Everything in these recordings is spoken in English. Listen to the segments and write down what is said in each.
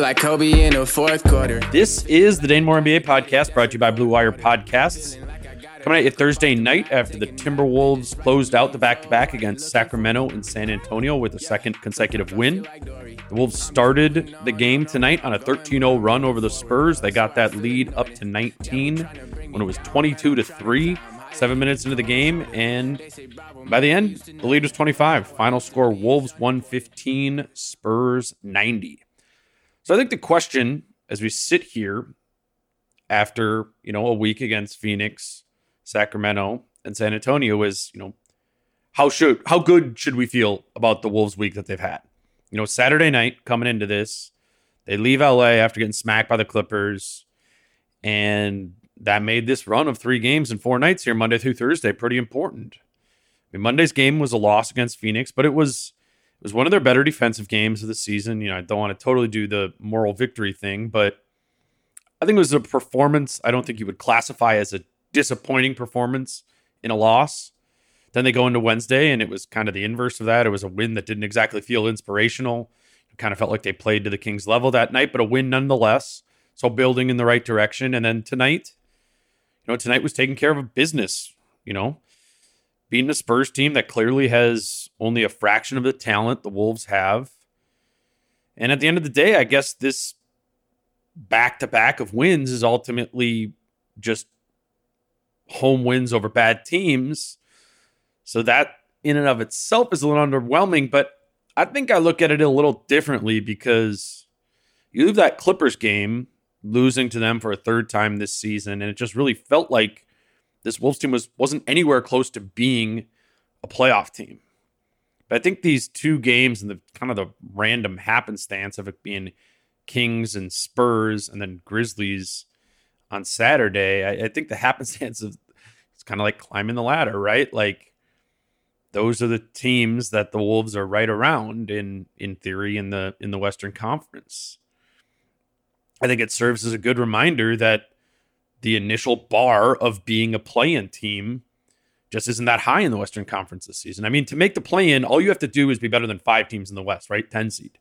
Like Kobe in the fourth quarter. This is the Dane Moore NBA podcast brought to you by Blue Wire Podcasts. Coming at you Thursday night after the Timberwolves closed out the back to back against Sacramento and San Antonio with a second consecutive win. The Wolves started the game tonight on a 13 0 run over the Spurs. They got that lead up to 19 when it was 22 to 3, seven minutes into the game. And by the end, the lead was 25. Final score Wolves 115, Spurs 90. So I think the question as we sit here after, you know, a week against Phoenix, Sacramento, and San Antonio is, you know, how should how good should we feel about the Wolves week that they've had? You know, Saturday night coming into this, they leave LA after getting smacked by the Clippers, and that made this run of three games in four nights here, Monday through Thursday, pretty important. I mean, Monday's game was a loss against Phoenix, but it was it was one of their better defensive games of the season. You know, I don't want to totally do the moral victory thing, but I think it was a performance I don't think you would classify as a disappointing performance in a loss. Then they go into Wednesday, and it was kind of the inverse of that. It was a win that didn't exactly feel inspirational. It kind of felt like they played to the Kings level that night, but a win nonetheless. So building in the right direction. And then tonight, you know, tonight was taking care of business, you know, beating a Spurs team that clearly has only a fraction of the talent the Wolves have. And at the end of the day, I guess this back to back of wins is ultimately just home wins over bad teams. So that in and of itself is a little underwhelming, but I think I look at it a little differently because you leave that Clippers game losing to them for a third time this season, and it just really felt like this Wolves team was wasn't anywhere close to being a playoff team. But I think these two games and the kind of the random happenstance of it being Kings and Spurs and then Grizzlies on Saturday, I, I think the happenstance of it's kind of like climbing the ladder, right? Like those are the teams that the Wolves are right around in in theory in the in the Western Conference. I think it serves as a good reminder that the initial bar of being a play-in team just isn't that high in the Western Conference this season. I mean, to make the play-in, all you have to do is be better than five teams in the West, right? 10 seed.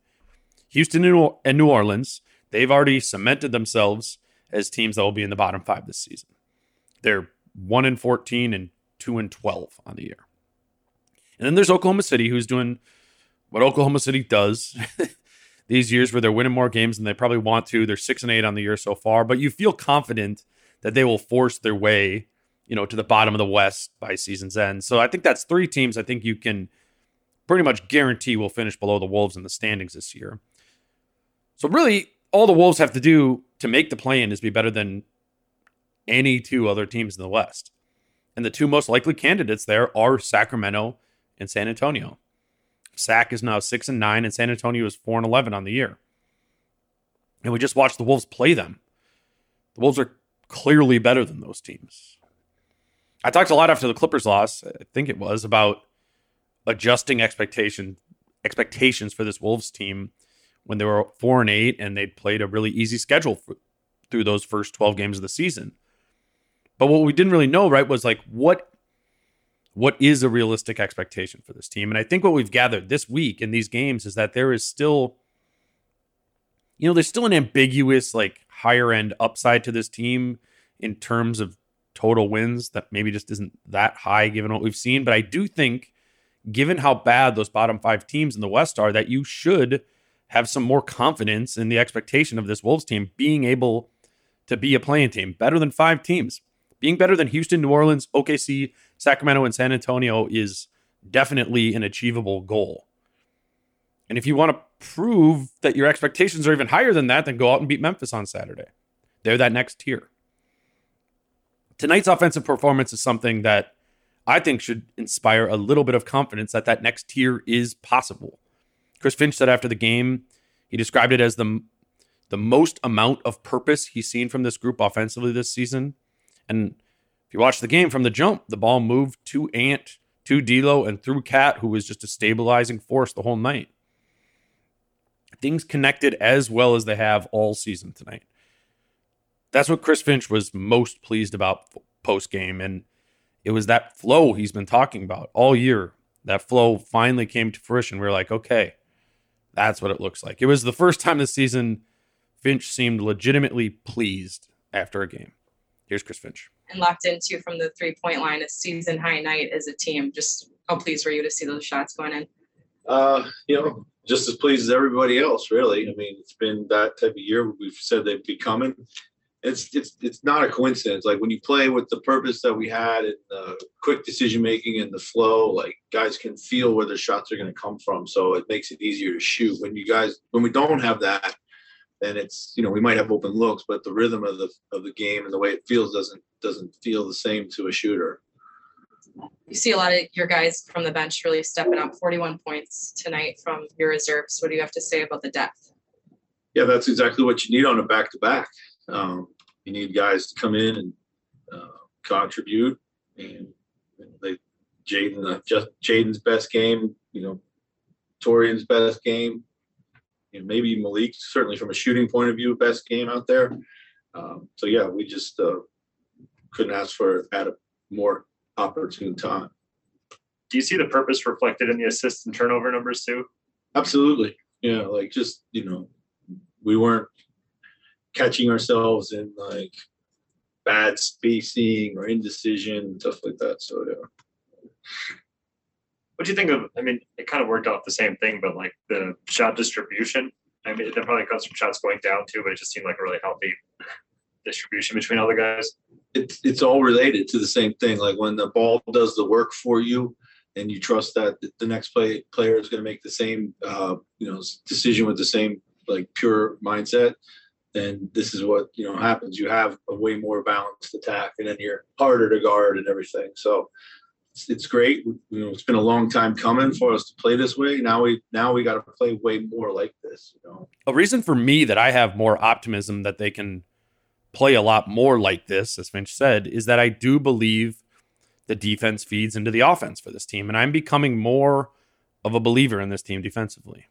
Houston and New Orleans, they've already cemented themselves as teams that will be in the bottom five this season. They're 1 and 14 and 2 and 12 on the year. And then there's Oklahoma City, who's doing what Oklahoma City does these years where they're winning more games than they probably want to. They're 6 and 8 on the year so far, but you feel confident that they will force their way, you know, to the bottom of the West by season's end. So I think that's three teams I think you can pretty much guarantee will finish below the Wolves in the standings this year. So really, all the Wolves have to do to make the play-in is be better than any two other teams in the West. And the two most likely candidates there are Sacramento and San Antonio. Sac is now six and nine, and San Antonio is four and eleven on the year. And we just watched the Wolves play them. The Wolves are clearly better than those teams. I talked a lot after the Clippers loss, I think it was, about adjusting expectation expectations for this Wolves team when they were four and eight and they'd played a really easy schedule for, through those first 12 games of the season. But what we didn't really know, right, was like what what is a realistic expectation for this team? And I think what we've gathered this week in these games is that there is still, you know, there's still an ambiguous, like higher end upside to this team in terms of total wins that maybe just isn't that high given what we've seen. But I do think, given how bad those bottom five teams in the West are, that you should have some more confidence in the expectation of this Wolves team being able to be a play-in team better than five teams. Being better than Houston, New Orleans, OKC, Sacramento, and San Antonio is definitely an achievable goal. And if you want to prove that your expectations are even higher than that, then go out and beat Memphis on Saturday. They're that next tier. Tonight's offensive performance is something that I think should inspire a little bit of confidence that that next tier is possible. Chris Finch said after the game, he described it as the the most amount of purpose he's seen from this group offensively this season. And if you watch the game from the jump, the ball moved to Ant, to D'Lo, and through KAT, who was just a stabilizing force the whole night. Things connected as well as they have all season tonight. That's what Chris Finch was most pleased about post game, and it was that flow he's been talking about all year. That flow finally came to fruition. We are like, okay, that's what it looks like. It was the first time this season Finch seemed legitimately pleased after a game. Here's Chris Finch. And locked into from the three point line, a season high night as a team. Just how pleased were you to see those shots going in? Uh, you know, just as pleased as everybody else, really. I mean, it's been that type of year. We've said they'd be coming. It's it's it's not a coincidence. Like when you play with the purpose that we had and the quick decision making and the flow, like guys can feel where the shots are going to come from. So it makes it easier to shoot. When you guys when we don't have that, then it's you know we might have open looks, but the rhythm of the of the game and the way it feels doesn't doesn't feel the same to a shooter. You see a lot of your guys from the bench really stepping up. Forty-one points tonight from your reserves. What do you have to say about the depth? Yeah, that's exactly what you need on a back-to-back. Um, you need guys to come in and uh, contribute, and, they Jaden uh, just Jaden's best game. You know, Taurean's best game maybe Malik, certainly from a shooting point of view, best game out there. Um, so yeah, we just uh, couldn't ask for at a more opportune time. Do you see the purpose reflected in the assist and turnover numbers too? Absolutely. Yeah, like just you know, we weren't catching ourselves in like bad spacing or indecision stuff like that. So yeah. What do you think of? I mean, it kind of worked off the same thing, but like the shot distribution. I mean, that probably comes from shots going down too, but it just seemed like a really healthy distribution between all the guys. It's it's all related to the same thing. Like when the ball does the work for you, and you trust that the next play player is going to make the same uh, you know decision with the same like pure mindset then this is what you know happens you have a way more balanced attack and then you're harder to guard and everything so it's, it's great. You know, it's been a long time coming for us to play this way. Now we now we got to play way more like this. You know, a reason for me that I have more optimism that they can play a lot more like this, as Finch said, is that I do believe the defense feeds into the offense for this team, and I'm becoming more of a believer in this team defensively.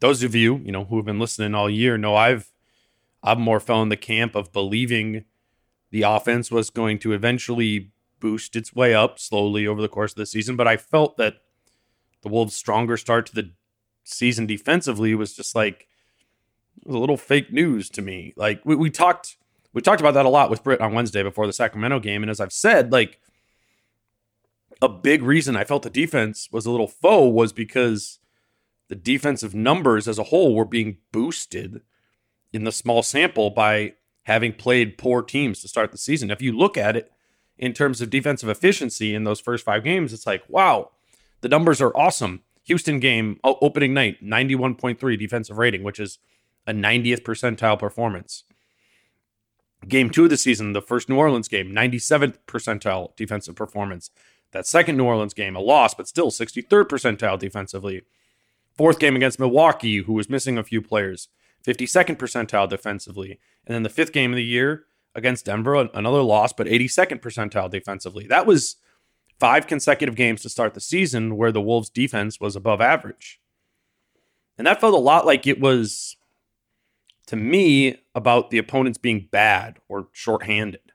Those of you, you know, who have been listening all year know I've I've more fell in the camp of believing the offense was going to eventually boost its way up slowly over the course of the season. But I felt that the Wolves' stronger start to the season defensively was just like was a little fake news to me. Like we, we talked we talked about that a lot with Britt on Wednesday before the Sacramento game. And as I've said, like a big reason I felt the defense was a little faux was because the defensive numbers as a whole were being boosted in the small sample by having played poor teams to start the season. If you look at it, in terms of defensive efficiency in those first five games, it's like, wow, the numbers are awesome. Houston game opening night, 91.3 defensive rating, which is a 90th percentile performance. Game two of the season, the first New Orleans game, 97th percentile defensive performance. That second New Orleans game, a loss, but still 63rd percentile defensively. Fourth game against Milwaukee, who was missing a few players, 52nd percentile defensively. And then the fifth game of the year, against Denver, another loss, but 82nd percentile defensively. That was five consecutive games to start the season where the Wolves' defense was above average. And that felt a lot like it was, to me, about the opponents being bad or shorthanded.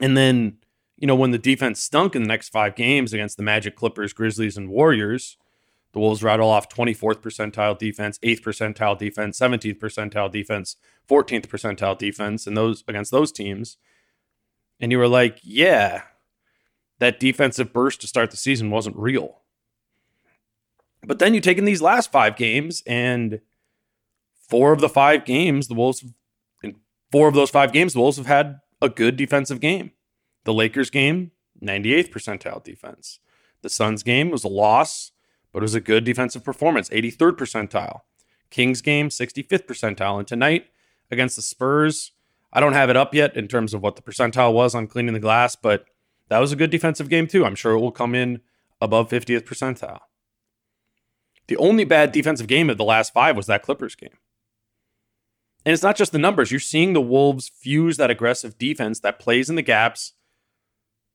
And then, you know, when the defense stunk in the next five games against the Magic, Clippers, Grizzlies, and Warriors, the Wolves rattle off 24th percentile defense, 8th percentile defense, 17th percentile defense, 14th percentile defense, and those against those teams. And you were like, yeah, that defensive burst to start the season wasn't real. But then you take in these last five games, and four of the five games, the Wolves, in four of those five games, the Wolves have had a good defensive game. The Lakers game, 98th percentile defense. The Suns game was a loss, but it was a good defensive performance, 83rd percentile. Kings game, 65th percentile. And tonight against the Spurs, I don't have it up yet in terms of what the percentile was on cleaning the glass, but that was a good defensive game too. I'm sure it will come in above 50th percentile. The only bad defensive game of the last five was that Clippers game. And it's not just the numbers. You're seeing the Wolves fuse that aggressive defense that plays in the gaps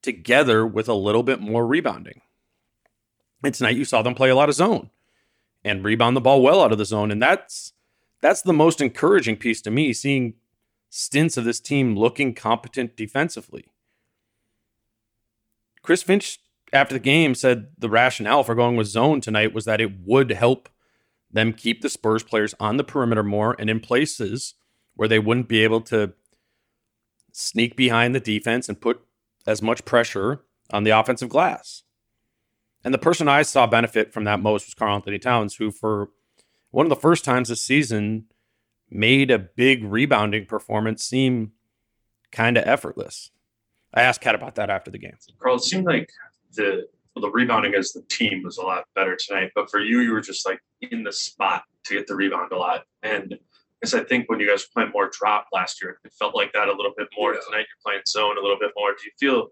together with a little bit more rebounding. And tonight you saw them play a lot of zone and rebound the ball well out of the zone. And that's that's the most encouraging piece to me, seeing stints of this team looking competent defensively. Chris Finch, after the game, said the rationale for going with zone tonight was that it would help them keep the Spurs players on the perimeter more and in places where they wouldn't be able to sneak behind the defense and put as much pressure on the offensive glass. And the person I saw benefit from that most was Karl-Anthony Towns, who for one of the first times this season made a big rebounding performance seem kind of effortless. I asked KAT about that after the game. Karl, it seemed like the the rebounding as the team was a lot better tonight, but for you, you were just like in the spot to get the rebound a lot. And because I think when you guys were playing more drop last year, it felt like that a little bit more. Yeah. Tonight, you're playing zone a little bit more. Do you feel?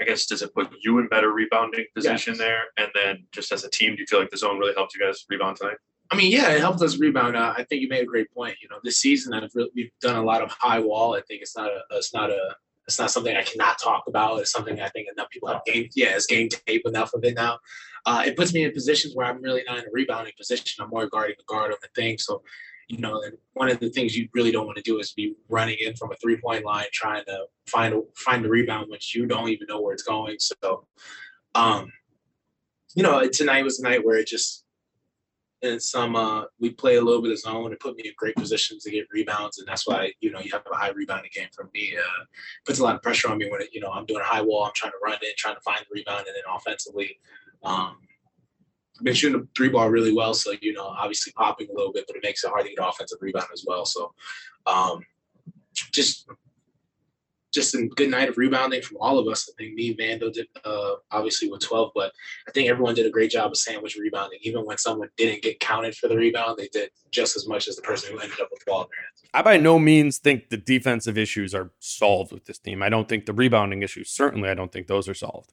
I guess does it put you in better rebounding position yes. there? And then just as a team, do you feel like the zone really helped you guys rebound tonight? I mean, yeah, it helped us rebound. Uh, I think you made a great point. You know, this season I've really, we've done a lot of high wall. I think it's not a it's not a it's not something I cannot talk about. It's something I think enough people have game yeah, it's game tape enough of it now. Uh, it puts me in positions where I'm really not in a rebounding position. I'm more guarding the guard on the thing. So, you know, one of the things you really don't want to do is be running in from a three point line trying to find a, find the rebound which you don't even know where it's going. So, um, you know, tonight was a night where it just and some uh, we play a little bit of zone and put me in great positions to get rebounds, and that's why you know you have a high rebounding game from me. Uh, puts a lot of pressure on me when it, you know I'm doing a high wall, I'm trying to run it, trying to find the rebound, and then offensively, um, I've been shooting the three ball really well, so you know obviously popping a little bit, but it makes it hard to get offensive rebound as well. So um, just just a good night of rebounding from all of us. I think me, Vando did uh, obviously with 12, but I think everyone did a great job of sandwich rebounding. Even when someone didn't get counted for the rebound, they did just as much as the person who ended up with the ball in their hands. I by no means think the defensive issues are solved with this team. I don't think the rebounding issues, certainly, I don't think those are solved.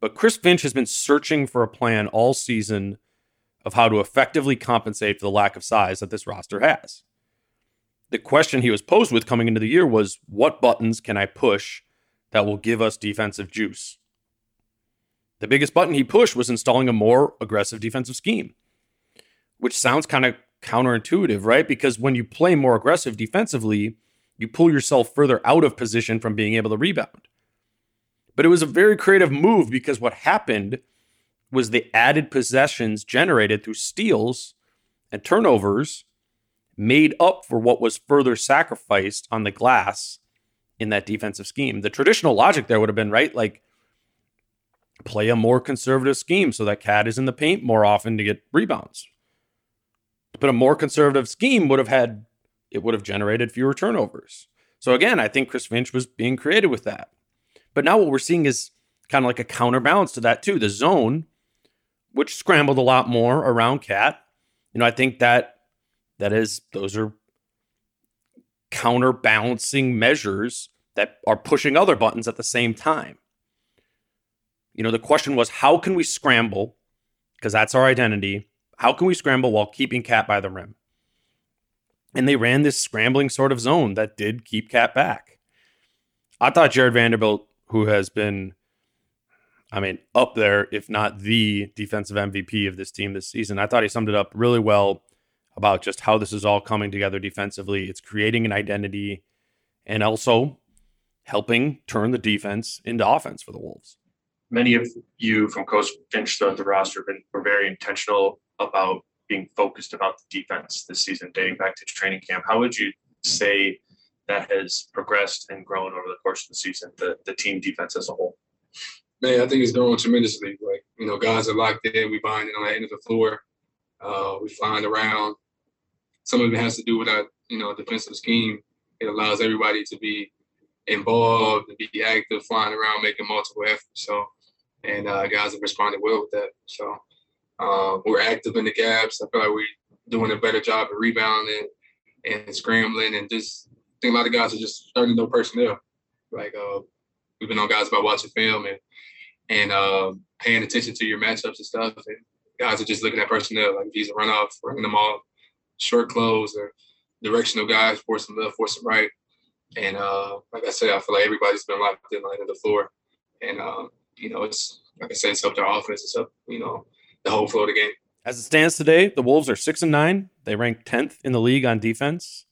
But Chris Finch has been searching for a plan all season of how to effectively compensate for the lack of size that this roster has the question he was posed with coming into the year was what buttons can I push that will give us defensive juice? The biggest button he pushed was installing a more aggressive defensive scheme, which sounds kind of counterintuitive, right? Because when you play more aggressive defensively, you pull yourself further out of position from being able to rebound. But it was a very creative move because what happened was the added possessions generated through steals and turnovers made up for what was further sacrificed on the glass in that defensive scheme. The traditional logic there would have been right, like play a more conservative scheme so that KAT is in the paint more often to get rebounds. But a more conservative scheme would have had it would have generated fewer turnovers. So again, I think Chris Finch was being creative with that. But now what we're seeing is kind of like a counterbalance to that too. The zone, which scrambled a lot more around KAT. You know, I think that that is, those are counterbalancing measures that are pushing other buttons at the same time. You know, the question was how can we scramble? Because that's our identity. How can we scramble while keeping KAT by the rim? And they ran this scrambling sort of zone that did keep KAT back. I thought Jared Vanderbilt, who has been, I mean, up there, if not the defensive MVP of this team this season, I thought he summed it up really well about just how this is all coming together defensively. It's creating an identity. And also, helping turn the defense into offense for the Wolves. Many of you from Coach Finch throughout the roster have been, were very intentional about being focused about the defense this season, dating back to training camp. How would you say that has progressed and grown over the course of the season, the, the team defense as a whole? Man, I think it's grown tremendously. Like, you know, guys are locked in. We bind it on the end of the floor. Uh, we flying around. Some of it has to do with our, you know, defensive scheme. It allows everybody to be involved and be active, flying around, making multiple efforts. So, and uh, guys have responded well with that. So, uh, we're active in the gaps. I feel like we're doing a better job of rebounding and scrambling, and just I think a lot of guys are just starting to know personnel. Like uh, we've been on guys about watching film and and uh, paying attention to your matchups and stuff. And guys are just looking at personnel, like if he's a runoff, running them off, short close or directional guys, them left, force them right. And uh, like I said, I feel like everybody's been locked in line of the floor. And uh, you know, it's like I said, it's up to our offense, it's up, you know, the whole flow of the game. As it stands today, the Wolves are six and nine. They rank tenth in the league on defense.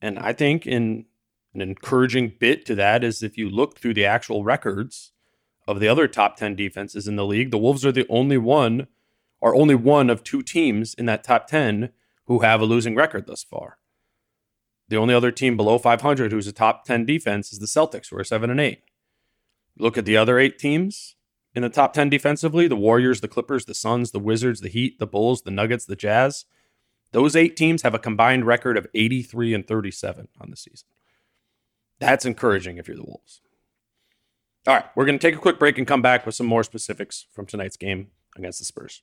And I think in an encouraging bit to that is if you look through the actual records of the other top 10 defenses in the league, the Wolves are the only one, or only one of two teams in that top 10 who have a losing record thus far. The only other team below 500 who's a top 10 defense is the Celtics, who are 7 and 8. Look at the other eight teams in the top 10 defensively the Warriors, the Clippers, the Suns, the Wizards, the Heat, the Bulls, the Nuggets, the Jazz. Those eight teams have a combined record of 83 and 37 on the season. That's encouraging if you're the Wolves. All right, we're going to take a quick break and come back with some more specifics from tonight's game against the Spurs.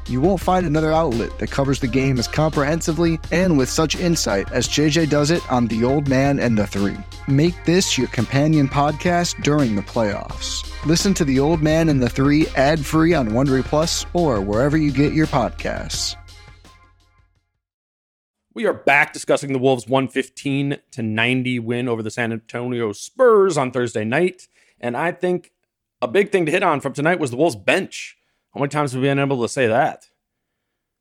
You won't find another outlet that covers the game as comprehensively and with such insight as JJ does it on The Old Man and the Three. Make this your companion podcast during the playoffs. Listen to The Old Man and the Three ad free on Wondery Plus or wherever you get your podcasts. We are back discussing the Wolves 115 to 90 win over the San Antonio Spurs on Thursday night. And I think a big thing to hit on from tonight was the Wolves bench. How many times have we been able to say that?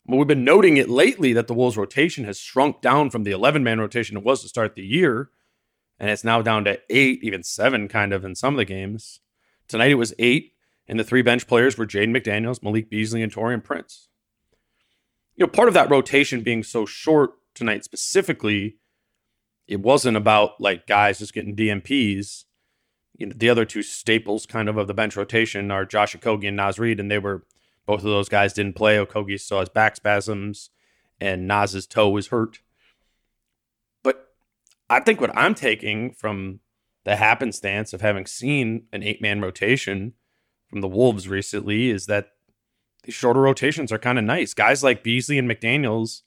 Well, we've been noting it lately that the Wolves rotation has shrunk down from the 11 man rotation it was to start the year. And it's now down to eight, even seven, kind of, in some of the games. Tonight it was eight, and the three bench players were Jaden McDaniels, Malik Beasley, and Taurean Prince. You know, part of that rotation being so short tonight specifically, it wasn't about like guys just getting DNPs. You know, the other two staples kind of of the bench rotation are Josh Okogie and Naz Reid, and they were both of those guys didn't play. Okogie still has back spasms, and Naz's toe was hurt. But I think what I'm taking from the happenstance of having seen an eight man rotation from the Wolves recently is that these shorter rotations are kind of nice. Guys like Beasley and McDaniels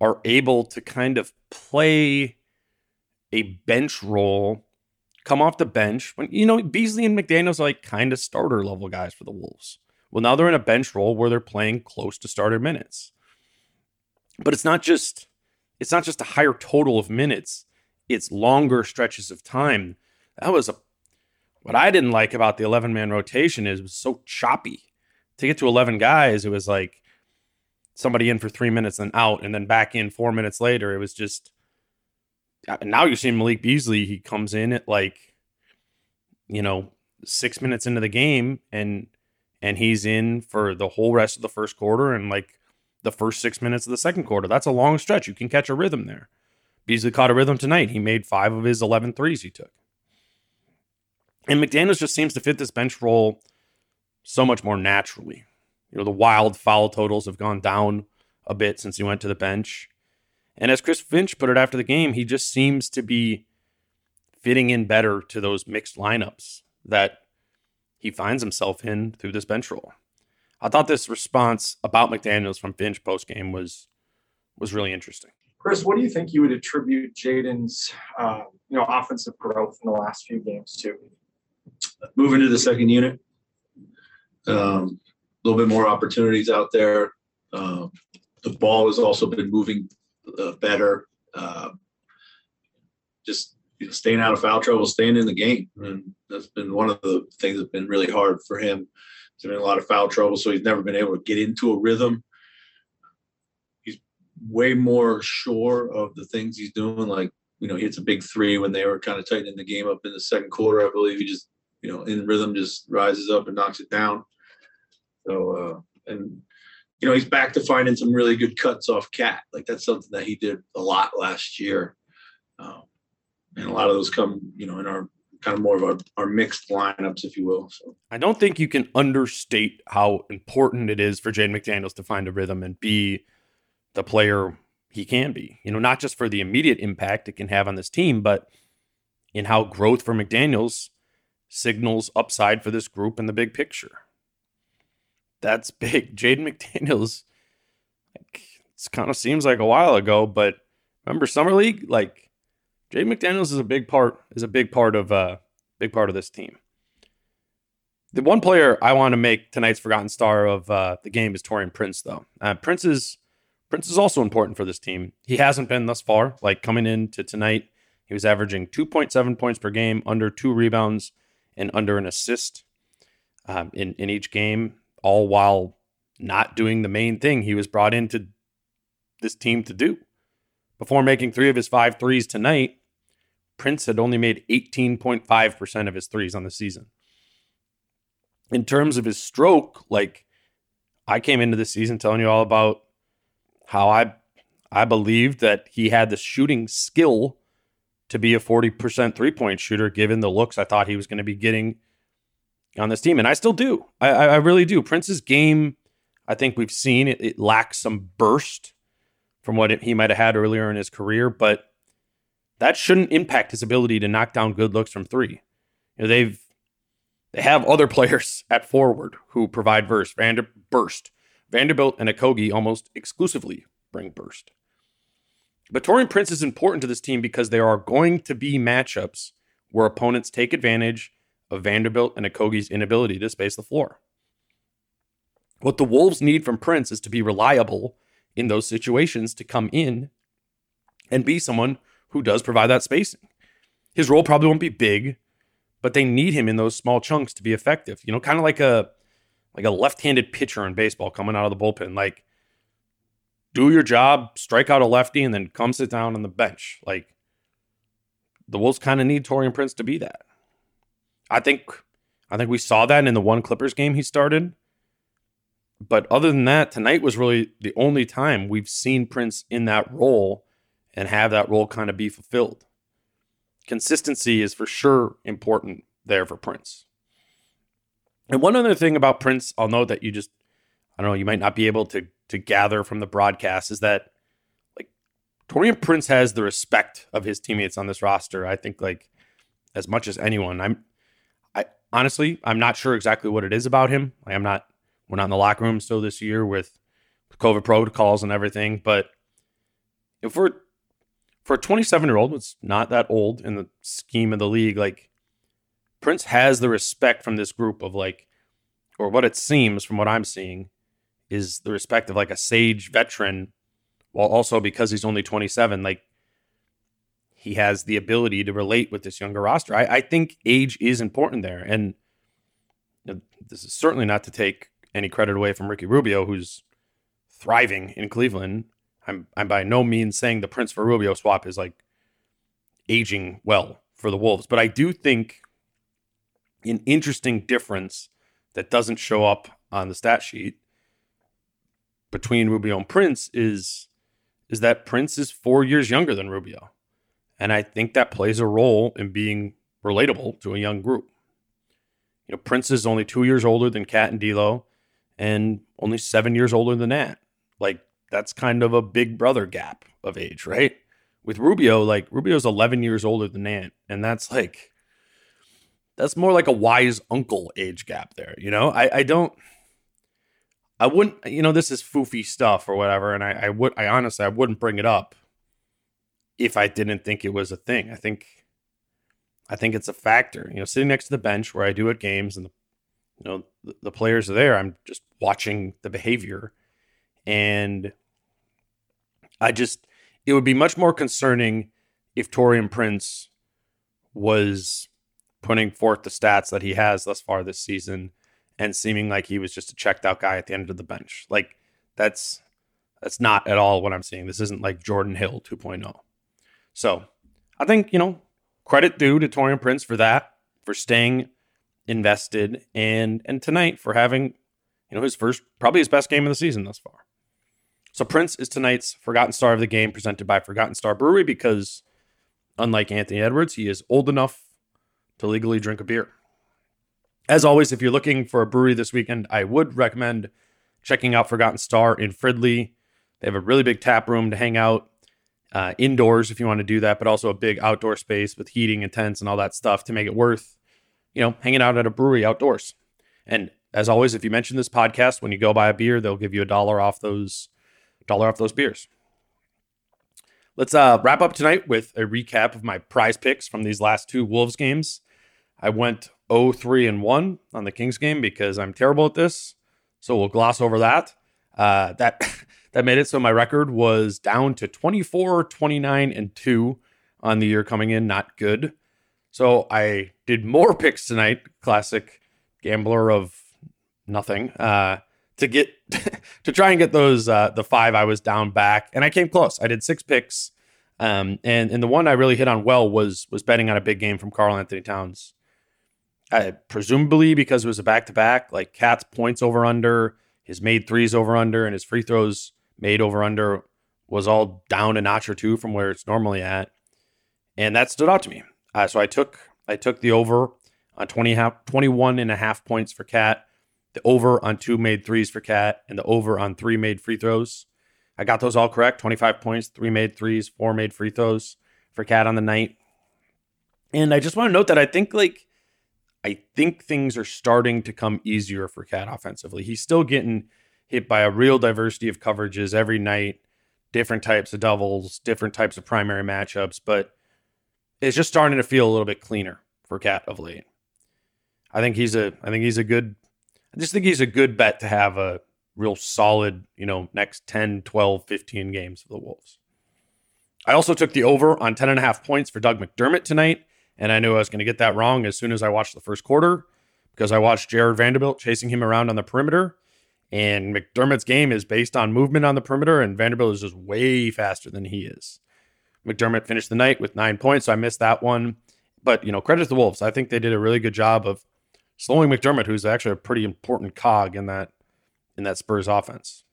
are able to kind of play a bench role, come off the bench. When you know Beasley and McDaniels are like kind of starter level guys for the Wolves. Well, now they're in a bench role where they're playing close to starter minutes. But it's not just it's not just a higher total of minutes, it's longer stretches of time. That was a what I didn't like about the 11 man rotation is it was so choppy. To get to 11 guys, it was like somebody in for three minutes and out, and then back in four minutes later. It was just. Now you're seeing Malik Beasley. He comes in at like, you know, six minutes into the game, and and he's in for the whole rest of the first quarter and like the first six minutes of the second quarter. That's a long stretch. You can catch a rhythm there. Beasley caught a rhythm tonight. He made five of his 11 threes he took. And McDaniels just seems to fit this bench role so much more naturally. You know, the wild foul totals have gone down a bit since he went to the bench. And as Chris Finch put it after the game, he just seems to be fitting in better to those mixed lineups that he finds himself in through this bench role. I thought this response about McDaniels from Finch post game was was really interesting. Chris, what do you think you would attribute Jaden's uh, you know offensive growth in the last few games to? moving to the second unit. Um, a little bit more opportunities out there. Um, the ball has also been moving uh, better. Uh, just you know, staying out of foul trouble, staying in the game, and that's been one of the things that's been really hard for him. He's been in a lot of foul trouble, so he's never been able to get into a rhythm. He's way more sure of the things he's doing. Like you know, he hits a big three when they were kind of tightening the game up in the second quarter. I believe he just you know, in rhythm just rises up and knocks it down. So, uh, and, you know, he's back to finding some really good cuts off KAT. Like that's something that he did a lot last year. Um, and a lot of those come, you know, in our kind of more of our, our mixed lineups, if you will. So I don't think you can understate how important it is for Jaden McDaniels to find a rhythm and be the player he can be. You know, not just for the immediate impact it can have on this team, but in how growth for McDaniels signals upside for this group in the big picture. That's big. Jaden McDaniels, like, it kind of seems like a while ago, but remember Summer League? Like, Jaden McDaniels is a big part, is a big part of uh big part of this team. The one player I want to make tonight's forgotten star of uh, the game is Taurean Prince, though. Uh, Prince is Prince is also important for this team. He hasn't been thus far. Like coming into tonight, he was averaging 2.7 points per game, under two rebounds, and under an assist um, in, in each game, all while not doing the main thing he was brought into this team to do. Before making three of his five threes tonight, Prince had only made 18.5% of his threes on the season. In terms of his stroke, like I came into the season telling you all about how I I believed that he had the shooting skill to be a 40% three point shooter, given the looks I thought he was going to be getting on this team. And I still do. I, I really do. Prince's game, I think we've seen it, it lacks some burst from what it, he might have had earlier in his career, but that shouldn't impact his ability to knock down good looks from three. You know, they've they have other players at forward who provide burst. Vander, burst. Vanderbilt and Okogie almost exclusively bring burst. But Taurean Prince is important to this team because there are going to be matchups where opponents take advantage of Vanderbilt and Okogie's inability to space the floor. What the Wolves need from Prince is to be reliable in those situations to come in and be someone who does provide that spacing. His role probably won't be big, but they need him in those small chunks to be effective. You know, kind of like a like a left-handed pitcher in baseball coming out of the bullpen. Like do your job, strike out a lefty, and then come sit down on the bench. Like the Wolves kind of need Taurean Prince to be that. I think I think we saw that in the one Clippers game he started. But other than that, tonight was really the only time we've seen Prince in that role and have that role kind of be fulfilled. Consistency is for sure important there for Prince. And one other thing about Prince, I'll note that you just, I don't know, you might not be able to to gather from the broadcast is that like Taurean Prince has the respect of his teammates on this roster. I think like as much as anyone. I'm honestly, I'm not sure exactly what it is about him. I am not. We're not in the locker room still this year with COVID protocols and everything. But if we're for a 27 year old, it's not that old in the scheme of the league. Like Prince has the respect from this group of like, or what it seems from what I'm seeing, is the respect of like a sage veteran, while also because he's only 27, like he has the ability to relate with this younger roster. I, I think age is important there. And you know, this is certainly not to take any credit away from Ricky Rubio, who's thriving in Cleveland. I'm I'm by no means saying the Prince for Rubio swap is like aging well for the Wolves, but I do think an interesting difference that doesn't show up on the stat sheet between Rubio and Prince is is that Prince is 4 years younger than Rubio. And I think that plays a role in being relatable to a young group. You know, Prince is only 2 years older than KAT and D'Lo and only 7 years older than Ant. Like that's kind of a big brother gap of age, right? With Rubio, like Rubio's 11 years older than Ant, and that's like that's more like a wise uncle age gap there, you know? I, I don't I wouldn't you know, this is foofy stuff or whatever, and I, I would I honestly I wouldn't bring it up if I didn't think it was a thing. I think I think it's a factor. You know, sitting next to the bench where I do at games and the you know the, the players are there, I'm just watching the behavior and I just, it would be much more concerning if Taurean Prince was putting forth the stats that he has thus far this season and seeming like he was just a checked out guy at the end of the bench. Like that's that's not at all what I'm seeing. This isn't like Jordan Hill 2.0. So I think, you know, credit due to Taurean Prince for that, for staying invested and and tonight for having, you know, his first probably his best game of the season thus far. So Prince is tonight's Forgotten Star of the Game presented by Forgotten Star Brewery because, unlike Anthony Edwards, he is old enough to legally drink a beer. As always, if you're looking for a brewery this weekend, I would recommend checking out Forgotten Star in Fridley. They have a really big tap room to hang out uh, indoors if you want to do that, but also a big outdoor space with heating and tents and all that stuff to make it worth, you know, hanging out at a brewery outdoors. And as always, if you mention this podcast when you go buy a beer, they'll give you a dollar off those dollar off those beers. Let's uh, wrap up tonight with a recap of my PrizePicks from these last two Wolves games. I went 0-3 and 1 on the Kings game because I'm terrible at this. So we'll gloss over that. Uh, that that made it so my record was down to 24, 29 and 2 on the year coming in, not good. So I did more picks tonight, classic gambler of nothing. Uh, to get to try and get those uh, the five I was down back, and I came close. I did six picks, um, and and the one I really hit on well was was betting on a big game from Karl-Anthony Towns. I, presumably because it was a back to back, like KAT's points over under, his made threes over under, and his free throws made over under was all down a notch or two from where it's normally at, and that stood out to me. Uh, so I took I took the over on 20 half, 21 and a half points for KAT the over on two made threes for KAT, and the over on three made free throws. I got those all correct 25 points, three made threes, four made free throws for KAT on the night. And I just want to note that I think, like, I think things are starting to come easier for KAT offensively. He's still getting hit by a real diversity of coverages every night, different types of doubles, different types of primary matchups, but it's just starting to feel a little bit cleaner for KAT of late. I think he's a I think he's a good I just think he's a good bet to have a real solid, you know, next 10, 12, 15 games for the Wolves. I also took the over on 10 and a half points for Doug McDermott tonight. And I knew I was going to get that wrong as soon as I watched the first quarter because I watched Jared Vanderbilt chasing him around on the perimeter. And McDermott's game is based on movement on the perimeter, and Vanderbilt is just way faster than he is. McDermott finished the night with nine points, so I missed that one. But, you know, credit to the Wolves. I think they did a really good job of slowing McDermott, who's actually a pretty important cog in that in that Spurs offense.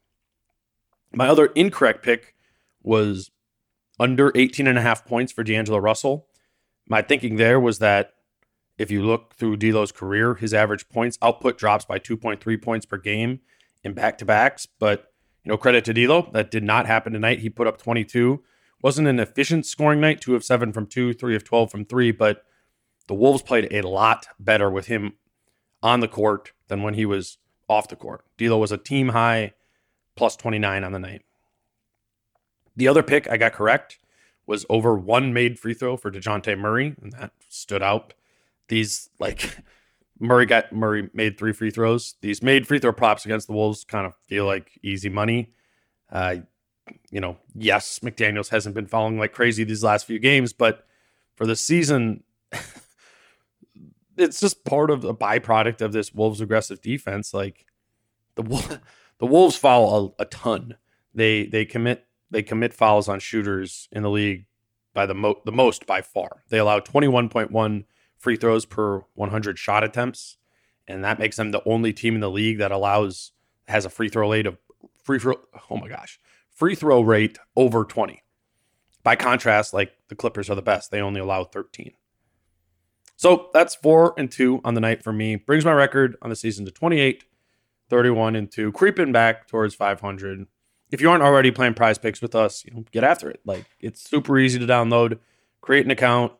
My other incorrect pick was under 18 and a half points for D'Angelo Russell. My thinking there was that if you look through D'Lo's career, his average points output drops by 2.3 points per game in back-to-backs, but you know, credit to D'Lo, that did not happen tonight. He put up 22. Wasn't an efficient scoring night, 2 of 7 from 2, 3 of 12 from 3, but the Wolves played a lot better with him on the court than when he was off the court. D'Lo was a team high plus 29 on the night. The other pick I got correct was over one made free throw for DeJounte Murray, and that stood out. These like Murray got Murray made three free throws. These made free throw props against the Wolves kind of feel like easy money. Uh, you know, yes, McDaniels hasn't been falling like crazy these last few games, but for the season, it's just part of a byproduct of this Wolves aggressive defense. Like the the Wolves foul a, a ton. They they commit they commit fouls on shooters in the league by the mo- the most by far. They allow 21.1 free throws per 100 shot attempts, and that makes them the only team in the league that allows has a free throw rate of free throw. Oh my gosh, free throw rate over 20. By contrast, like the Clippers are the best; they only allow 13. So that's four and two on the night for me. Brings my record on the season to 28, 31 and two, creeping back towards 500 if you aren't already playing PrizePicks with us, you know, get after it. Like it's super easy to download, create an account,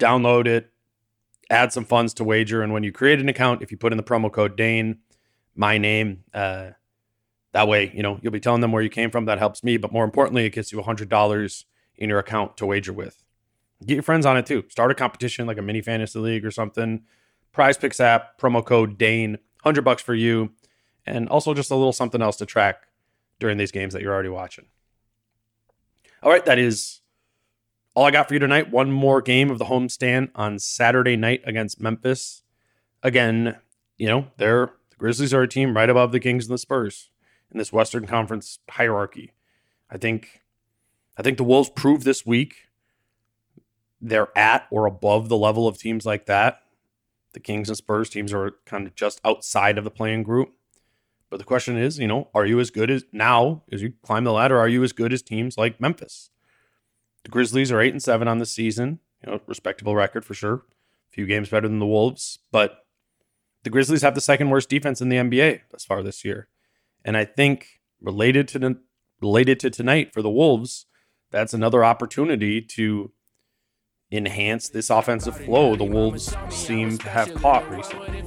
download it, add some funds to wager. And when you create an account, if you put in the promo code Dane, my name, uh, that way, you know, you'll be telling them where you came from. That helps me. But more importantly, it gets you $100 in your account to wager with. Get your friends on it too. Start a competition like a mini fantasy league or something. PrizePicks app, promo code Dane, 100 bucks for you. And also just a little something else to track during these games that you're already watching. All right, that is all I got for you tonight. One more game of the homestand on Saturday night against Memphis. Again, you know, they're the Grizzlies are a team right above the Kings and the Spurs in this Western Conference hierarchy. I think I think the Wolves proved this week they're at or above the level of teams like that. The Kings and Spurs teams are kind of just outside of the play-in group. But the question is, you know, are you as good as now as you climb the ladder? Are you as good as teams like Memphis? The Grizzlies are eight and seven on the season, you know, respectable record for sure. A few games better than the Wolves, but the Grizzlies have the second worst defense in the NBA thus far this year. And I think related to related to tonight for the Wolves, that's another opportunity to enhance this offensive flow the Wolves seem to have caught recently.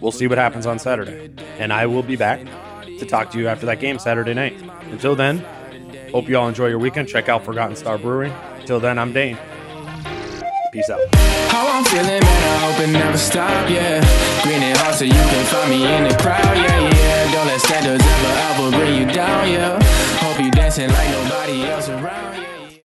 We'll see what happens on Saturday. And I will be back to talk to you after that game Saturday night. Until then, hope you all enjoy your weekend. Check out Forgotten Star Brewing. Till then, I'm Dane. Peace out. How I'm feeling, man, I hope it never stop, yeah. Green hard so you can find me in the crowd, yeah, yeah. Don't let standards ever, ever bring you down, yeah. Hope you dancing like nobody else around, yeah.